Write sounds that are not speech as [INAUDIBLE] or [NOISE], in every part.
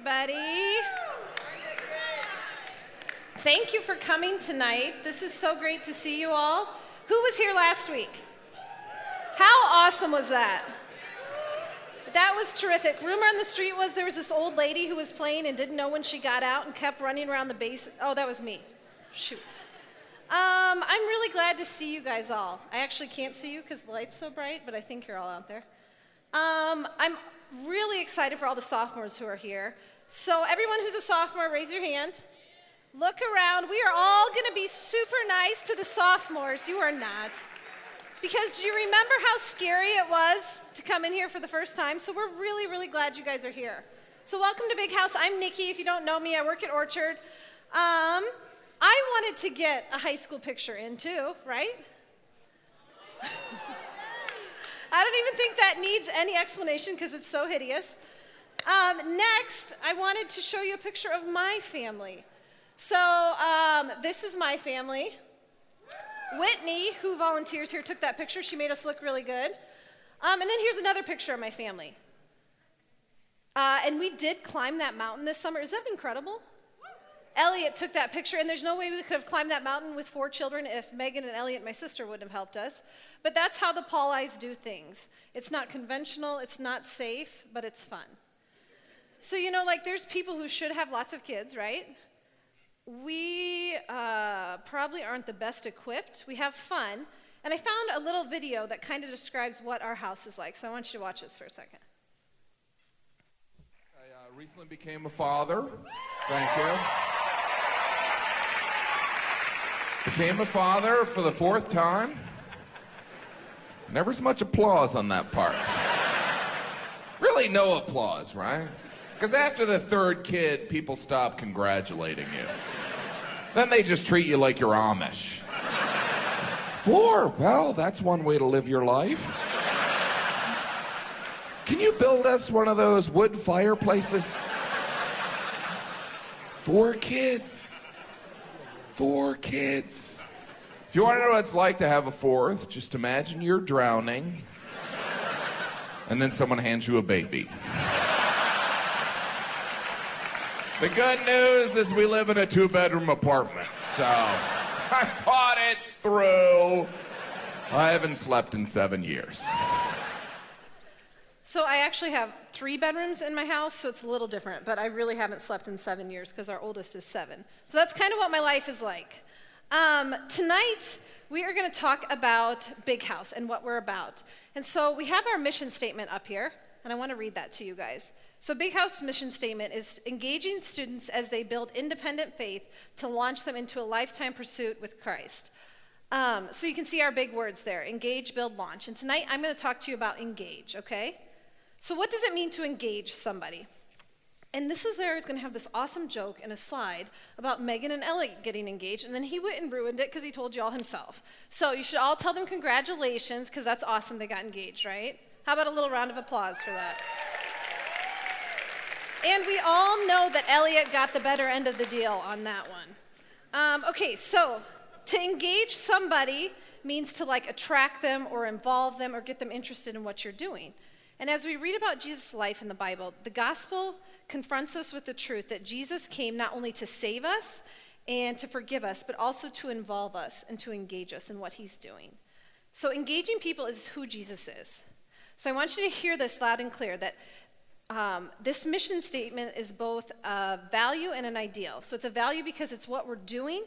everybody. Thank you for coming tonight. This is so great to see you all. Who was here last week? How awesome was that? That was terrific. Rumor on the street was there was this old lady who was playing and didn't know when she got out and kept running around the base. Oh, that was me. Shoot. Um, I'm really glad to see you guys all. I actually can't see you because the light's so bright, but I think you're all out there. Um, I'm really excited for all the sophomores who are here. So, everyone who's a sophomore, raise your hand. Look around. We are all going to be super nice to the sophomores. You are not. Because do you remember how scary it was to come in here for the first time? So, we're really, really glad you guys are here. So, welcome to Big House. I'm Nikki. If you don't know me, I work at Orchard. Um, I wanted to get a high school picture in too, right? [LAUGHS] I don't even think that needs any explanation because it's so hideous. Um, next, I wanted to show you a picture of my family. So, um, this is my family. Whitney, who volunteers here, took that picture. She made us look really good. Um, and then here's another picture of my family. Uh, and we did climb that mountain this summer. Is that incredible? Elliot took that picture, and there's no way we could have climbed that mountain with four children if Megan and Elliot, my sister, wouldn't have helped us. But that's how the Paulites do things. It's not conventional, it's not safe, but it's fun. So, you know, like there's people who should have lots of kids, right? We uh, probably aren't the best equipped. We have fun. And I found a little video that kind of describes what our house is like. So I want you to watch this for a second. I uh, recently became a father. Thank you. Became a father for the fourth time. Never so much applause on that part. really, no applause, right? Because after the third kid, people stop congratulating you. Then they just treat you like you're Amish. Four? Well, that's one way to live your life. Can you build us one of those wood fireplaces? Four kids. Four kids. If you want to know what it's like to have a fourth, just imagine you're drowning, and then someone hands you a baby. The good news is we live in a two bedroom apartment, so I thought it through. I haven't slept in seven years. So I actually have three bedrooms in my house, so it's a little different, but I really haven't slept in seven years because our oldest is seven. So that's kind of what my life is like. Um, tonight, we are going to talk about Big House and what we're about. And so we have our mission statement up here, and I want to read that to you guys. So, Big House mission statement is engaging students as they build independent faith to launch them into a lifetime pursuit with Christ. Um, so, you can see our big words there engage, build, launch. And tonight, I'm going to talk to you about engage, okay? So, what does it mean to engage somebody? And this is where I was going to have this awesome joke in a slide about Megan and Elliot getting engaged, and then he went and ruined it because he told you all himself. So, you should all tell them congratulations because that's awesome they got engaged, right? How about a little round of applause for that? And we all know that Elliot got the better end of the deal on that one. Um, okay, so to engage somebody means to like attract them or involve them or get them interested in what you're doing. And as we read about Jesus' life in the Bible, the gospel confronts us with the truth that Jesus came not only to save us and to forgive us, but also to involve us and to engage us in what he's doing. So, engaging people is who Jesus is. So, I want you to hear this loud and clear that um, this mission statement is both a value and an ideal. So, it's a value because it's what we're doing,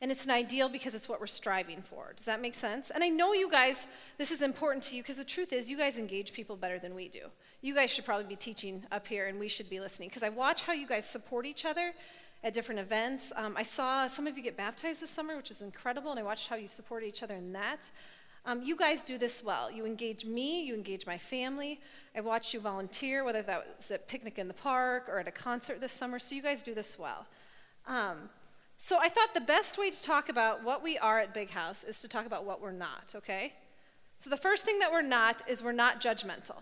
and it's an ideal because it's what we're striving for. Does that make sense? And I know you guys, this is important to you because the truth is, you guys engage people better than we do. You guys should probably be teaching up here, and we should be listening because I watch how you guys support each other at different events. Um, I saw some of you get baptized this summer, which is incredible, and I watched how you support each other in that. Um, you guys do this well. You engage me, you engage my family. I watched you volunteer, whether that was at picnic in the park or at a concert this summer. So you guys do this well. Um, so I thought the best way to talk about what we are at Big House is to talk about what we're not, okay? So the first thing that we're not is we're not judgmental.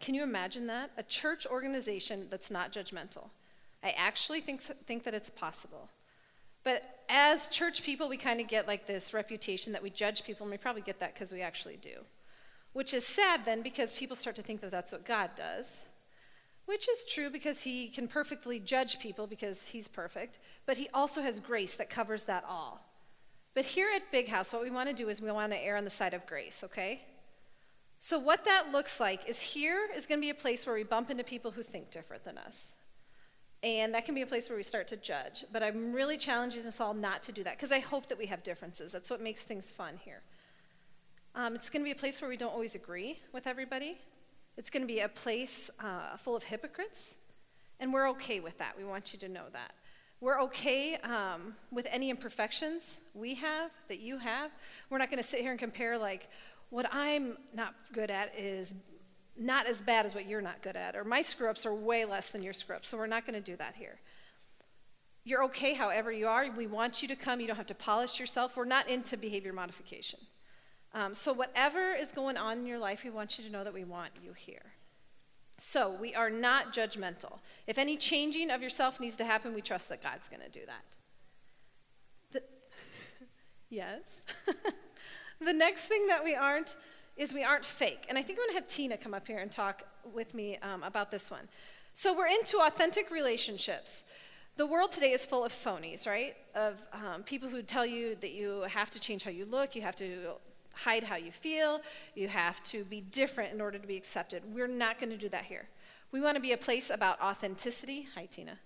Can you imagine that? A church organization that's not judgmental. I actually think, think that it's possible. But as church people, we kind of get like this reputation that we judge people, and we probably get that because we actually do. Which is sad then because people start to think that that's what God does. Which is true because he can perfectly judge people because he's perfect, but he also has grace that covers that all. But here at Big House, what we want to do is we want to err on the side of grace, okay? So, what that looks like is here is going to be a place where we bump into people who think different than us. And that can be a place where we start to judge. But I'm really challenging us all not to do that because I hope that we have differences. That's what makes things fun here. Um, it's going to be a place where we don't always agree with everybody. It's going to be a place uh, full of hypocrites. And we're okay with that. We want you to know that. We're okay um, with any imperfections we have, that you have. We're not going to sit here and compare, like, what I'm not good at is not as bad as what you're not good at, or my screw ups are way less than your screw ups, so we're not going to do that here. You're okay however you are. We want you to come. You don't have to polish yourself. We're not into behavior modification. Um, so, whatever is going on in your life, we want you to know that we want you here. So, we are not judgmental. If any changing of yourself needs to happen, we trust that God's going to do that. The, [LAUGHS] yes. [LAUGHS] the next thing that we aren't is we aren't fake. And I think I'm going to have Tina come up here and talk with me um, about this one. So we're into authentic relationships. The world today is full of phonies, right? Of um, people who tell you that you have to change how you look, you have to hide how you feel, you have to be different in order to be accepted. We're not going to do that here. We want to be a place about authenticity. Hi, Tina.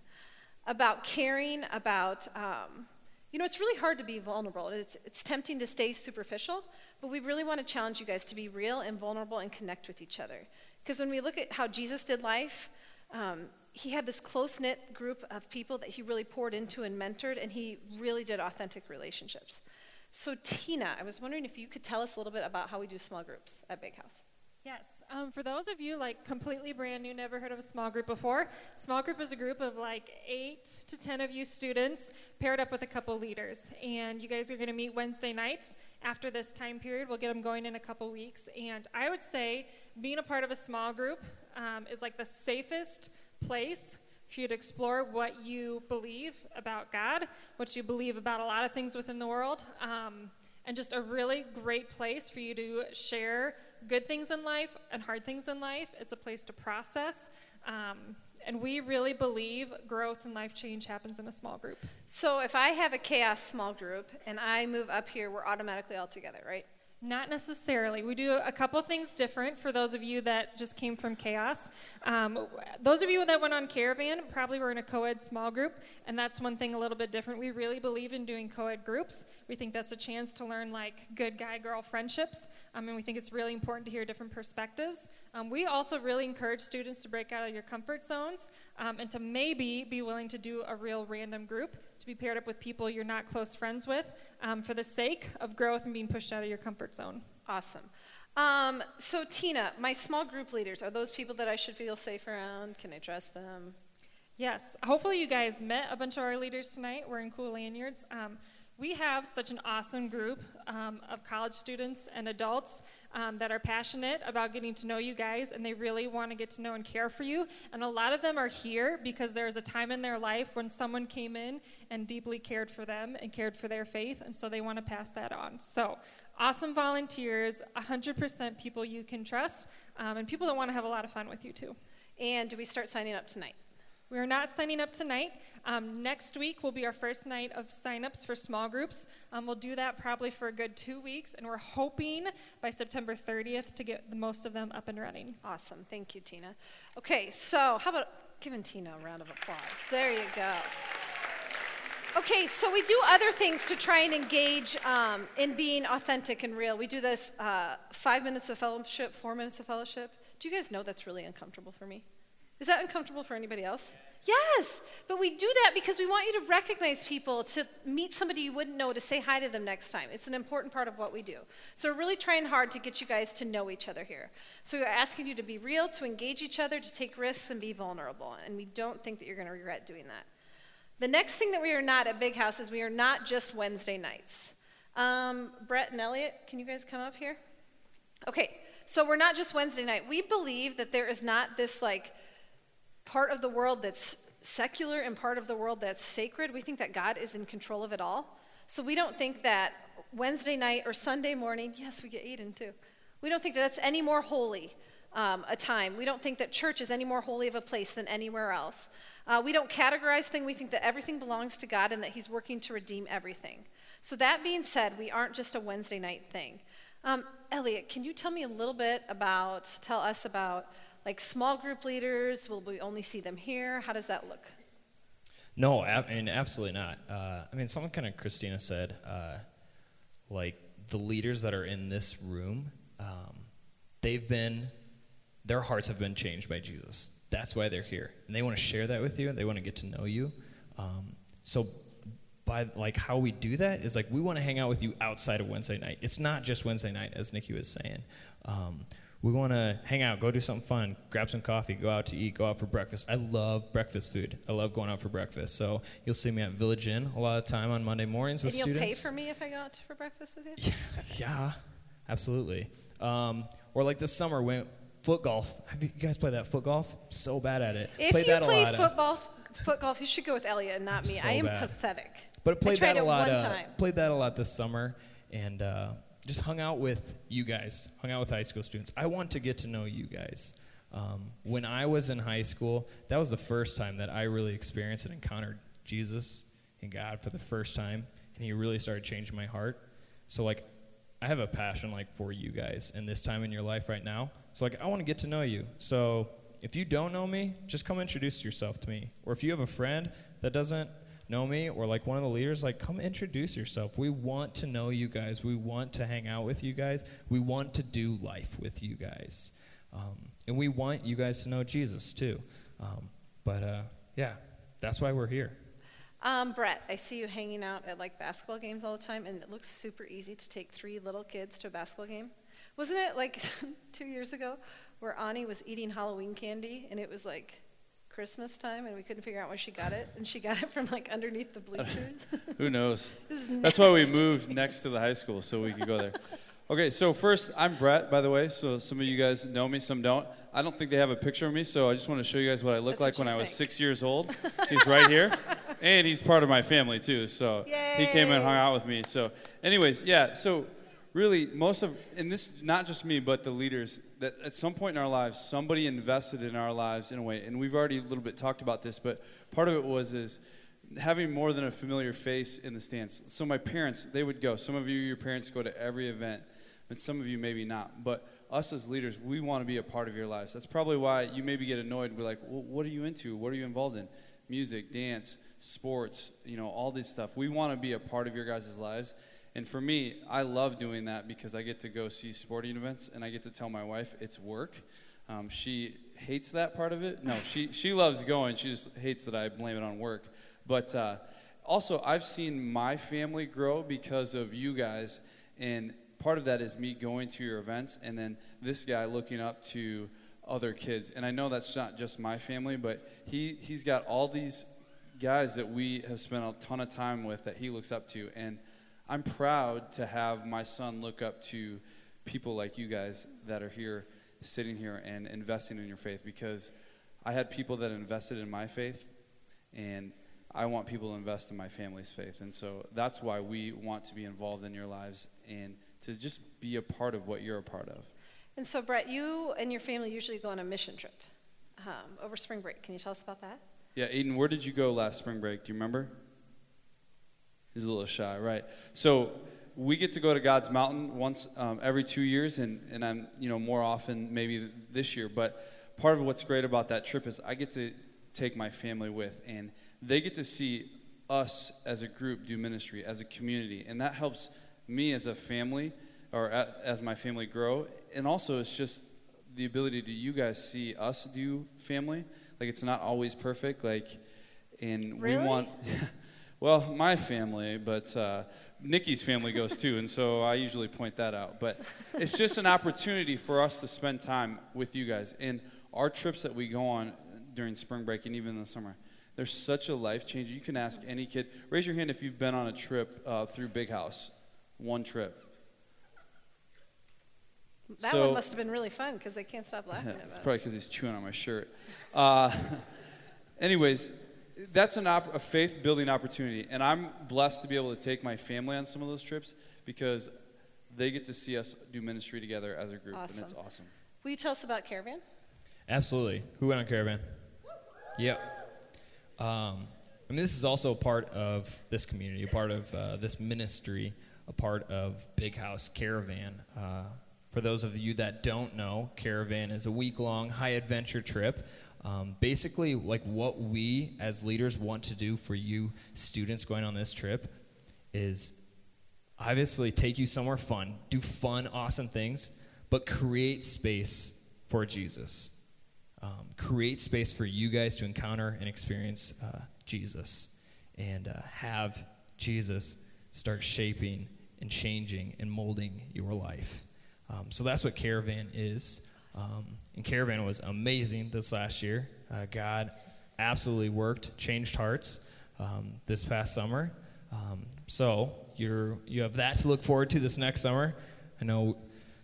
About caring, about um, you know, it's really hard to be vulnerable. It's, it's tempting to stay superficial, but we really want to challenge you guys to be real and vulnerable and connect with each other. Because when we look at how Jesus did life, um, he had this close knit group of people that he really poured into and mentored, and he really did authentic relationships. So, Tina, I was wondering if you could tell us a little bit about how we do small groups at Big House. Yes. Um, for those of you like completely brand new, never heard of a small group before, small group is a group of like eight to ten of you students paired up with a couple leaders, and you guys are going to meet Wednesday nights after this time period. We'll get them going in a couple weeks, and I would say being a part of a small group um, is like the safest place for you to explore what you believe about God, what you believe about a lot of things within the world. Um, and just a really great place for you to share good things in life and hard things in life. It's a place to process. Um, and we really believe growth and life change happens in a small group. So if I have a chaos small group and I move up here, we're automatically all together, right? Not necessarily. We do a couple things different for those of you that just came from chaos. Um, those of you that went on Caravan probably were in a co ed small group, and that's one thing a little bit different. We really believe in doing co ed groups. We think that's a chance to learn like good guy girl friendships, um, and we think it's really important to hear different perspectives. Um, we also really encourage students to break out of your comfort zones um, and to maybe be willing to do a real random group to be paired up with people you're not close friends with um, for the sake of growth and being pushed out of your comfort zone. Awesome. Um, so, Tina, my small group leaders, are those people that I should feel safe around? Can I trust them? Yes. Hopefully, you guys met a bunch of our leaders tonight We're in cool lanyards. Um, we have such an awesome group um, of college students and adults um, that are passionate about getting to know you guys and they really want to get to know and care for you. And a lot of them are here because there was a time in their life when someone came in and deeply cared for them and cared for their faith, and so they want to pass that on. So, awesome volunteers, 100% people you can trust, um, and people that want to have a lot of fun with you too. And do we start signing up tonight? We are not signing up tonight. Um, next week will be our first night of signups for small groups. Um, we'll do that probably for a good two weeks, and we're hoping by September 30th to get the most of them up and running. Awesome. Thank you, Tina. Okay, so how about giving Tina a round of applause? There you go. Okay, so we do other things to try and engage um, in being authentic and real. We do this uh, five minutes of fellowship, four minutes of fellowship. Do you guys know that's really uncomfortable for me? Is that uncomfortable for anybody else? Yes, but we do that because we want you to recognize people, to meet somebody you wouldn't know, to say hi to them next time. It's an important part of what we do. So we're really trying hard to get you guys to know each other here. So we're asking you to be real, to engage each other, to take risks, and be vulnerable. And we don't think that you're going to regret doing that. The next thing that we are not at Big House is we are not just Wednesday nights. Um, Brett and Elliot, can you guys come up here? Okay, so we're not just Wednesday night. We believe that there is not this like part of the world that's secular and part of the world that's sacred. We think that God is in control of it all. So we don't think that Wednesday night or Sunday morning, yes, we get eaten too. We don't think that that's any more holy um, a time. We don't think that church is any more holy of a place than anywhere else. Uh, we don't categorize things. We think that everything belongs to God and that He's working to redeem everything. So, that being said, we aren't just a Wednesday night thing. Um, Elliot, can you tell me a little bit about, tell us about like small group leaders? Will we only see them here? How does that look? No, I mean, absolutely not. Uh, I mean, something kind of Christina said, uh, like the leaders that are in this room, um, they've been, their hearts have been changed by Jesus. That's why they're here. And they want to share that with you. They want to get to know you. Um, so by like how we do that is like we want to hang out with you outside of Wednesday night. It's not just Wednesday night, as Nikki was saying. Um, we want to hang out, go do something fun, grab some coffee, go out to eat, go out for breakfast. I love breakfast food. I love going out for breakfast. So you'll see me at Village Inn a lot of time on Monday mornings with and you'll students. pay for me if I go out for breakfast with you? Yeah, [LAUGHS] yeah absolutely. Um, or like this summer, when foot golf. Have you guys played that foot golf? So bad at it. If played you that play a lot. football, foot golf, you should go with Elliot and not me. So I am bad. pathetic. But played tried that a lot. one uh, time. Played that a lot this summer, and uh, just hung out with you guys. Hung out with high school students. I want to get to know you guys. Um, when I was in high school, that was the first time that I really experienced and encountered Jesus and God for the first time, and He really started changing my heart. So like, I have a passion like for you guys in this time in your life right now. So like, I want to get to know you. So if you don't know me, just come introduce yourself to me. Or if you have a friend that doesn't know me or like one of the leaders, like come introduce yourself. We want to know you guys. We want to hang out with you guys. We want to do life with you guys. Um, and we want you guys to know Jesus too. Um, but uh, yeah, that's why we're here. Um, Brett, I see you hanging out at like basketball games all the time, and it looks super easy to take three little kids to a basketball game. Wasn't it like [LAUGHS] two years ago where Ani was eating Halloween candy, and it was like Christmas time, and we couldn't figure out where she got it, and she got it from like underneath the bleachers. [LAUGHS] Who knows? [LAUGHS] That's why we moved next to the high school so we could go there. Okay, so first, I'm Brett, by the way. So some of you guys know me, some don't. I don't think they have a picture of me, so I just want to show you guys what I look That's like when I was six years old. [LAUGHS] He's right here, and he's part of my family too. So he came and hung out with me. So, anyways, yeah. So really, most of, and this not just me, but the leaders. That at some point in our lives, somebody invested in our lives in a way, and we've already a little bit talked about this, but part of it was is having more than a familiar face in the stands. So my parents, they would go. Some of you, your parents go to every event, and some of you maybe not. But us as leaders, we want to be a part of your lives. That's probably why you maybe get annoyed. We're like, well, what are you into? What are you involved in? Music, dance, sports, you know, all this stuff. We want to be a part of your guys' lives. And for me, I love doing that because I get to go see sporting events and I get to tell my wife it's work. Um, she hates that part of it. No, [LAUGHS] she, she loves going. She just hates that I blame it on work. But uh, also, I've seen my family grow because of you guys. And part of that is me going to your events and then this guy looking up to other kids. And I know that's not just my family, but he, he's got all these guys that we have spent a ton of time with that he looks up to. And I'm proud to have my son look up to people like you guys that are here, sitting here and investing in your faith because I had people that invested in my faith, and I want people to invest in my family's faith. And so that's why we want to be involved in your lives and to just be a part of what you're a part of. And so, Brett, you and your family usually go on a mission trip um, over spring break. Can you tell us about that? Yeah, Aiden, where did you go last spring break? Do you remember? He's a little shy, right? So we get to go to God's mountain once um, every two years, and, and I'm you know more often maybe this year. But part of what's great about that trip is I get to take my family with, and they get to see us as a group do ministry as a community, and that helps me as a family or as my family grow, and also it's just the ability to you guys see us do family. Like it's not always perfect, like, and Really? we want. [LAUGHS] Well, my family, but uh, Nikki's family goes too, and so I usually point that out. But it's just an opportunity for us to spend time with you guys. And our trips that we go on during spring break and even in the summer, they're such a life changer. You can ask any kid. Raise your hand if you've been on a trip uh, through Big House. One trip. That So- one must have been really fun because I can't stop laughing [LAUGHS] it's about probably because he's chewing on my shirt. Uh, [LAUGHS] anyways, that's an op- a faith building opportunity, and I'm blessed to be able to take my family on some of those trips because they get to see us do ministry together as a group, and it's Awesome. awesome. Will you tell us about Caravan? Absolutely. Who went on Caravan? Yep. Um, I mean, this is also a part of this community, a part of uh, this ministry, a part of Big House Caravan. Uh, for those of you that don't know, Caravan is a week long high adventure trip. Um, basically, like what we as leaders want to do for you students going on this trip is obviously take you somewhere fun, do fun, awesome things, but create space for Jesus. Um, create space for you guys to encounter and experience uh, Jesus and uh, have Jesus start shaping and changing and molding your life. Um, so that's what Caravan is. Um, and Caravan was amazing this last year. Uh, God absolutely worked, changed hearts um, this past summer. Um, so you're, you have that to look forward to this next summer. I know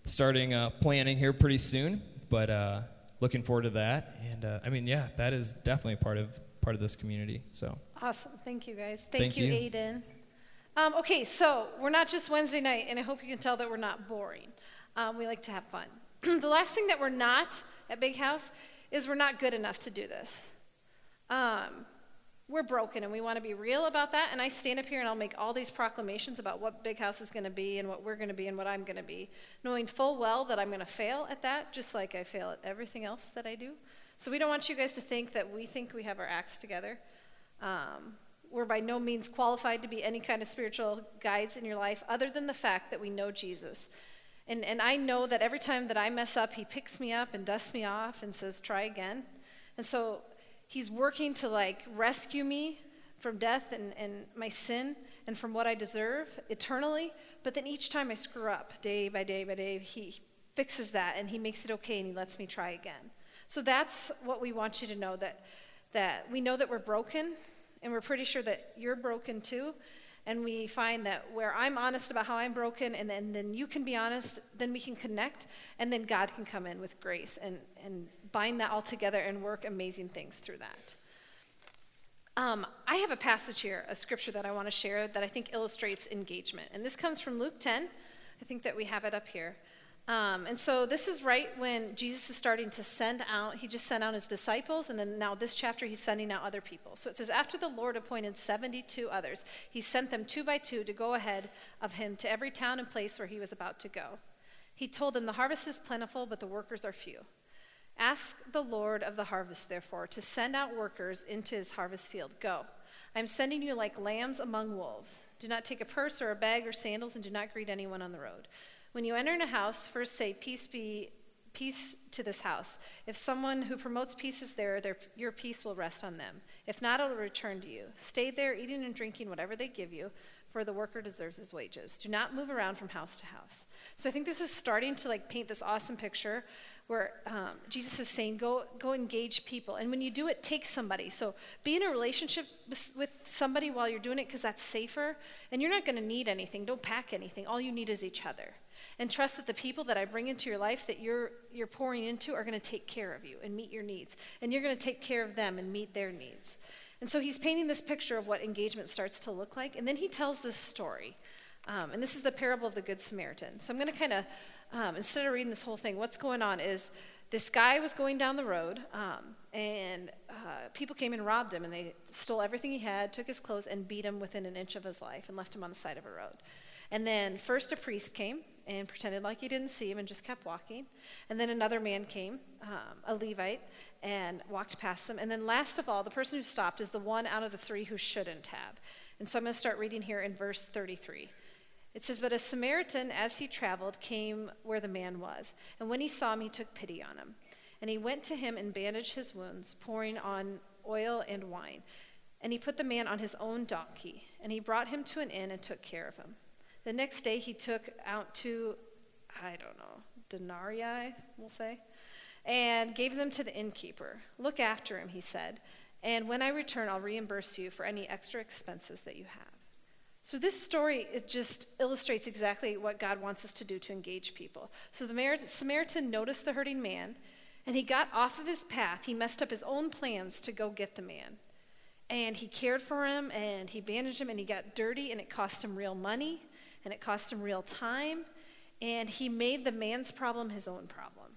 starting uh, planning here pretty soon, but uh, looking forward to that. And uh, I mean, yeah, that is definitely part of part of this community. So awesome! Thank you, guys. Thank, Thank you, you. Aiden. Um, okay, so we're not just Wednesday night, and I hope you can tell that we're not boring. Um, we like to have fun. [CLEARS THROAT] the last thing that we're not at Big House is we're not good enough to do this. Um, we're broken and we want to be real about that. And I stand up here and I'll make all these proclamations about what Big House is going to be and what we're going to be and what I'm going to be, knowing full well that I'm going to fail at that, just like I fail at everything else that I do. So we don't want you guys to think that we think we have our acts together. Um, we're by no means qualified to be any kind of spiritual guides in your life other than the fact that we know Jesus. And, and I know that every time that I mess up, he picks me up and dusts me off and says, try again. And so he's working to like rescue me from death and, and my sin and from what I deserve eternally. But then each time I screw up, day by day by day, he fixes that and he makes it okay and he lets me try again. So that's what we want you to know that, that we know that we're broken and we're pretty sure that you're broken too. And we find that where I'm honest about how I'm broken and then, then you can be honest, then we can connect and then God can come in with grace and, and bind that all together and work amazing things through that. Um, I have a passage here, a scripture that I want to share that I think illustrates engagement. And this comes from Luke 10. I think that we have it up here. Um, and so this is right when Jesus is starting to send out, he just sent out his disciples, and then now this chapter he's sending out other people. So it says, After the Lord appointed 72 others, he sent them two by two to go ahead of him to every town and place where he was about to go. He told them, The harvest is plentiful, but the workers are few. Ask the Lord of the harvest, therefore, to send out workers into his harvest field. Go. I am sending you like lambs among wolves. Do not take a purse or a bag or sandals, and do not greet anyone on the road. When you enter in a house, first say, Peace be peace to this house. If someone who promotes peace is there, their, your peace will rest on them. If not, it will return to you. Stay there, eating and drinking whatever they give you, for the worker deserves his wages. Do not move around from house to house. So I think this is starting to like paint this awesome picture where um, Jesus is saying, go, go engage people. And when you do it, take somebody. So be in a relationship with somebody while you're doing it because that's safer. And you're not going to need anything. Don't pack anything. All you need is each other and trust that the people that I bring into your life that you're, you're pouring into are going to take care of you and meet your needs. And you're going to take care of them and meet their needs. And so he's painting this picture of what engagement starts to look like. And then he tells this story. Um, and this is the parable of the Good Samaritan. So I'm going to kind of, um, instead of reading this whole thing, what's going on is this guy was going down the road, um, and uh, people came and robbed him, and they stole everything he had, took his clothes, and beat him within an inch of his life and left him on the side of a road. And then first a priest came, and pretended like he didn't see him and just kept walking. And then another man came, um, a Levite, and walked past him. And then last of all, the person who stopped is the one out of the three who shouldn't have. And so I'm going to start reading here in verse 33. It says, But a Samaritan, as he traveled, came where the man was. And when he saw him, he took pity on him. And he went to him and bandaged his wounds, pouring on oil and wine. And he put the man on his own donkey. And he brought him to an inn and took care of him. The next day he took out two, I don't know, denarii, we'll say, and gave them to the innkeeper. Look after him, he said, and when I return, I'll reimburse you for any extra expenses that you have. So this story it just illustrates exactly what God wants us to do to engage people. So the Samaritan noticed the hurting man, and he got off of his path. He messed up his own plans to go get the man. And he cared for him, and he bandaged him, and he got dirty, and it cost him real money and it cost him real time, and he made the man's problem his own problem.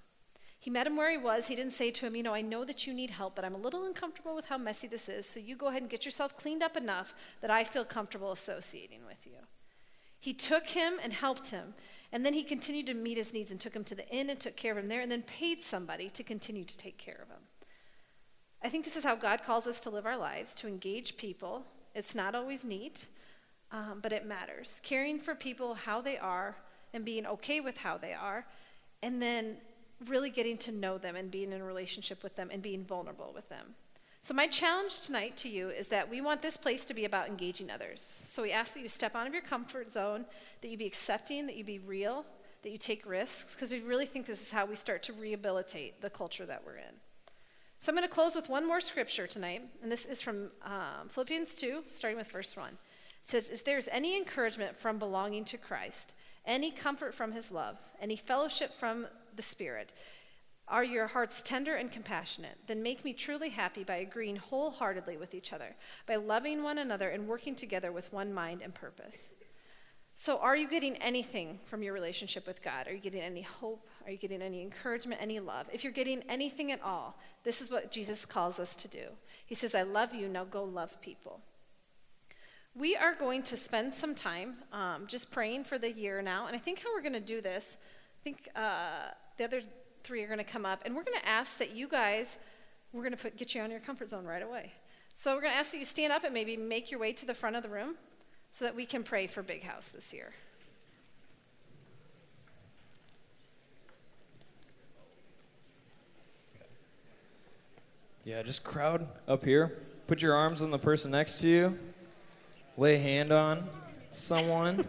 He met him where he was. He didn't say to him, You know, I know that you need help, but I'm a little uncomfortable with how messy this is, so you go ahead and get yourself cleaned up enough that I feel comfortable associating with you. He took him and helped him, and then he continued to meet his needs and took him to the inn and took care of him there, and then paid somebody to continue to take care of him. I think this is how God calls us to live our lives, to engage people. It's not always neat, um, but it matters. Caring for people how they are and being okay with how they are, and then really getting to know them and being in a relationship with them and being vulnerable with them. So, my challenge tonight to you is that we want this place to be about engaging others. So, we ask that you step out of your comfort zone, that you be accepting, that you be real, that you take risks, because we really think this is how we start to rehabilitate the culture that we're in. So, I'm going to close with one more scripture tonight, and this is from um, Philippians 2, starting with verse 1. Says, If there's any encouragement from belonging to Christ, any comfort from his love, any fellowship from the Spirit, are your hearts tender and compassionate? Then make me truly happy by agreeing wholeheartedly with each other, by loving one another and working together with one mind and purpose. So, are you getting anything from your relationship with God? Are you getting any hope? Are you getting any encouragement, any love? If you're getting anything at all, this is what Jesus calls us to do. He says, I love you, now go love people. We are going to spend some time um, just praying for the year now, and I think how we're going to do this, I think uh, the other three are going to come up, and we're going to ask that you guys, we're going to get you on your comfort zone right away. So we're going to ask that you stand up and maybe make your way to the front of the room so that we can pray for Big House this year. Yeah, just crowd up here. Put your arms on the person next to you. Lay a hand on someone.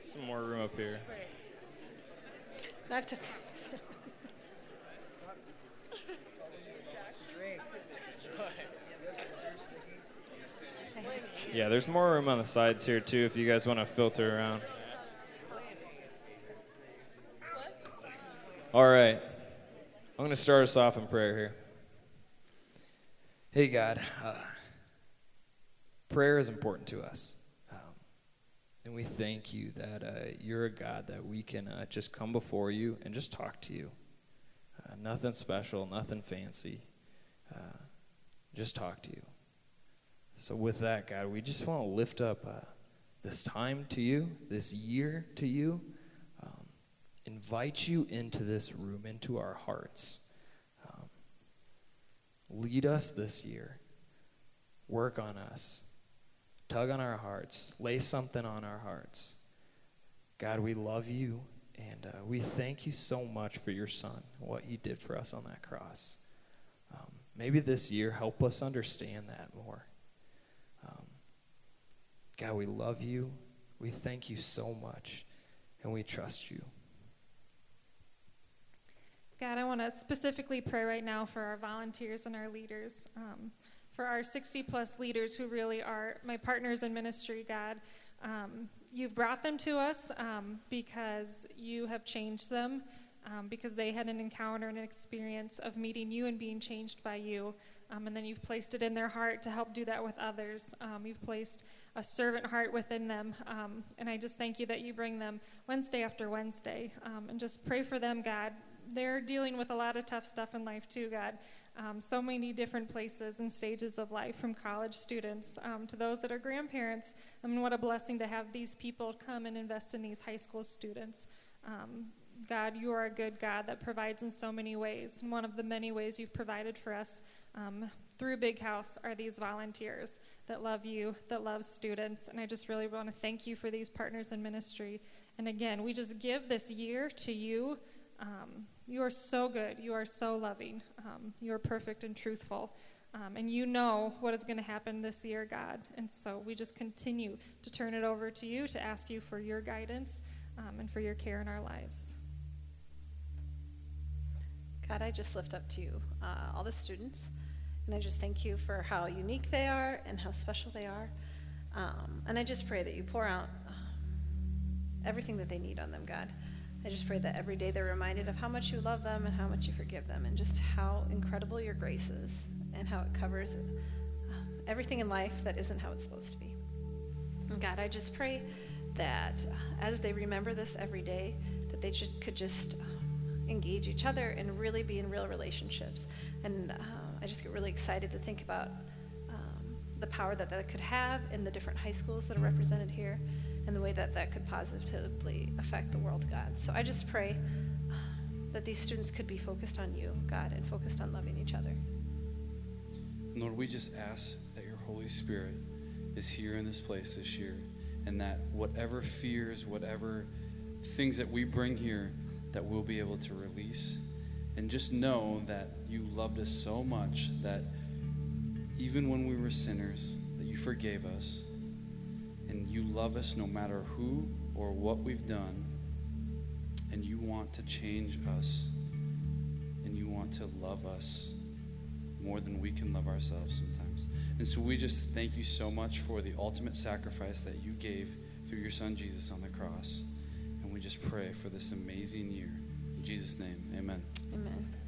Some more room up here. I have to. Yeah, there's more room on the sides here too if you guys want to filter around. All right. I'm going to start us off in prayer here. Hey, God, uh, prayer is important to us. Um, and we thank you that uh, you're a God that we can uh, just come before you and just talk to you. Uh, nothing special, nothing fancy. Uh, just talk to you. So, with that, God, we just want to lift up uh, this time to you, this year to you, um, invite you into this room, into our hearts. Um, lead us this year. Work on us. Tug on our hearts. Lay something on our hearts. God, we love you, and uh, we thank you so much for your Son, what he did for us on that cross. Um, maybe this year, help us understand that more. God, we love you. We thank you so much, and we trust you. God, I want to specifically pray right now for our volunteers and our leaders, um, for our 60 plus leaders who really are my partners in ministry, God. Um, you've brought them to us um, because you have changed them, um, because they had an encounter and an experience of meeting you and being changed by you. Um, and then you've placed it in their heart to help do that with others. Um, you've placed a servant heart within them. Um, and I just thank you that you bring them Wednesday after Wednesday. Um, and just pray for them, God. They're dealing with a lot of tough stuff in life, too, God. Um, so many different places and stages of life, from college students um, to those that are grandparents. I mean, what a blessing to have these people come and invest in these high school students. God, you are a good God that provides in so many ways. And one of the many ways you've provided for us um, through Big House are these volunteers that love you, that love students. And I just really want to thank you for these partners in ministry. And again, we just give this year to you. Um, you are so good. You are so loving. Um, you are perfect and truthful. Um, and you know what is going to happen this year, God. And so we just continue to turn it over to you to ask you for your guidance um, and for your care in our lives. God, I just lift up to you uh, all the students. And I just thank you for how unique they are and how special they are. Um, and I just pray that you pour out um, everything that they need on them, God. I just pray that every day they're reminded of how much you love them and how much you forgive them and just how incredible your grace is and how it covers um, everything in life that isn't how it's supposed to be. And God, I just pray that uh, as they remember this every day, that they just could just um, engage each other and really be in real relationships. And uh, I just get really excited to think about um, the power that that could have in the different high schools that are represented here and the way that that could positively affect the world, God. So I just pray uh, that these students could be focused on you, God, and focused on loving each other. Lord, we just ask that your Holy Spirit is here in this place this year and that whatever fears, whatever things that we bring here, that we'll be able to release. And just know that you loved us so much that even when we were sinners, that you forgave us and you love us no matter who or what we've done, and you want to change us, and you want to love us more than we can love ourselves sometimes. And so we just thank you so much for the ultimate sacrifice that you gave through your son Jesus on the cross. And we just pray for this amazing year. In Jesus' name, amen. Amen.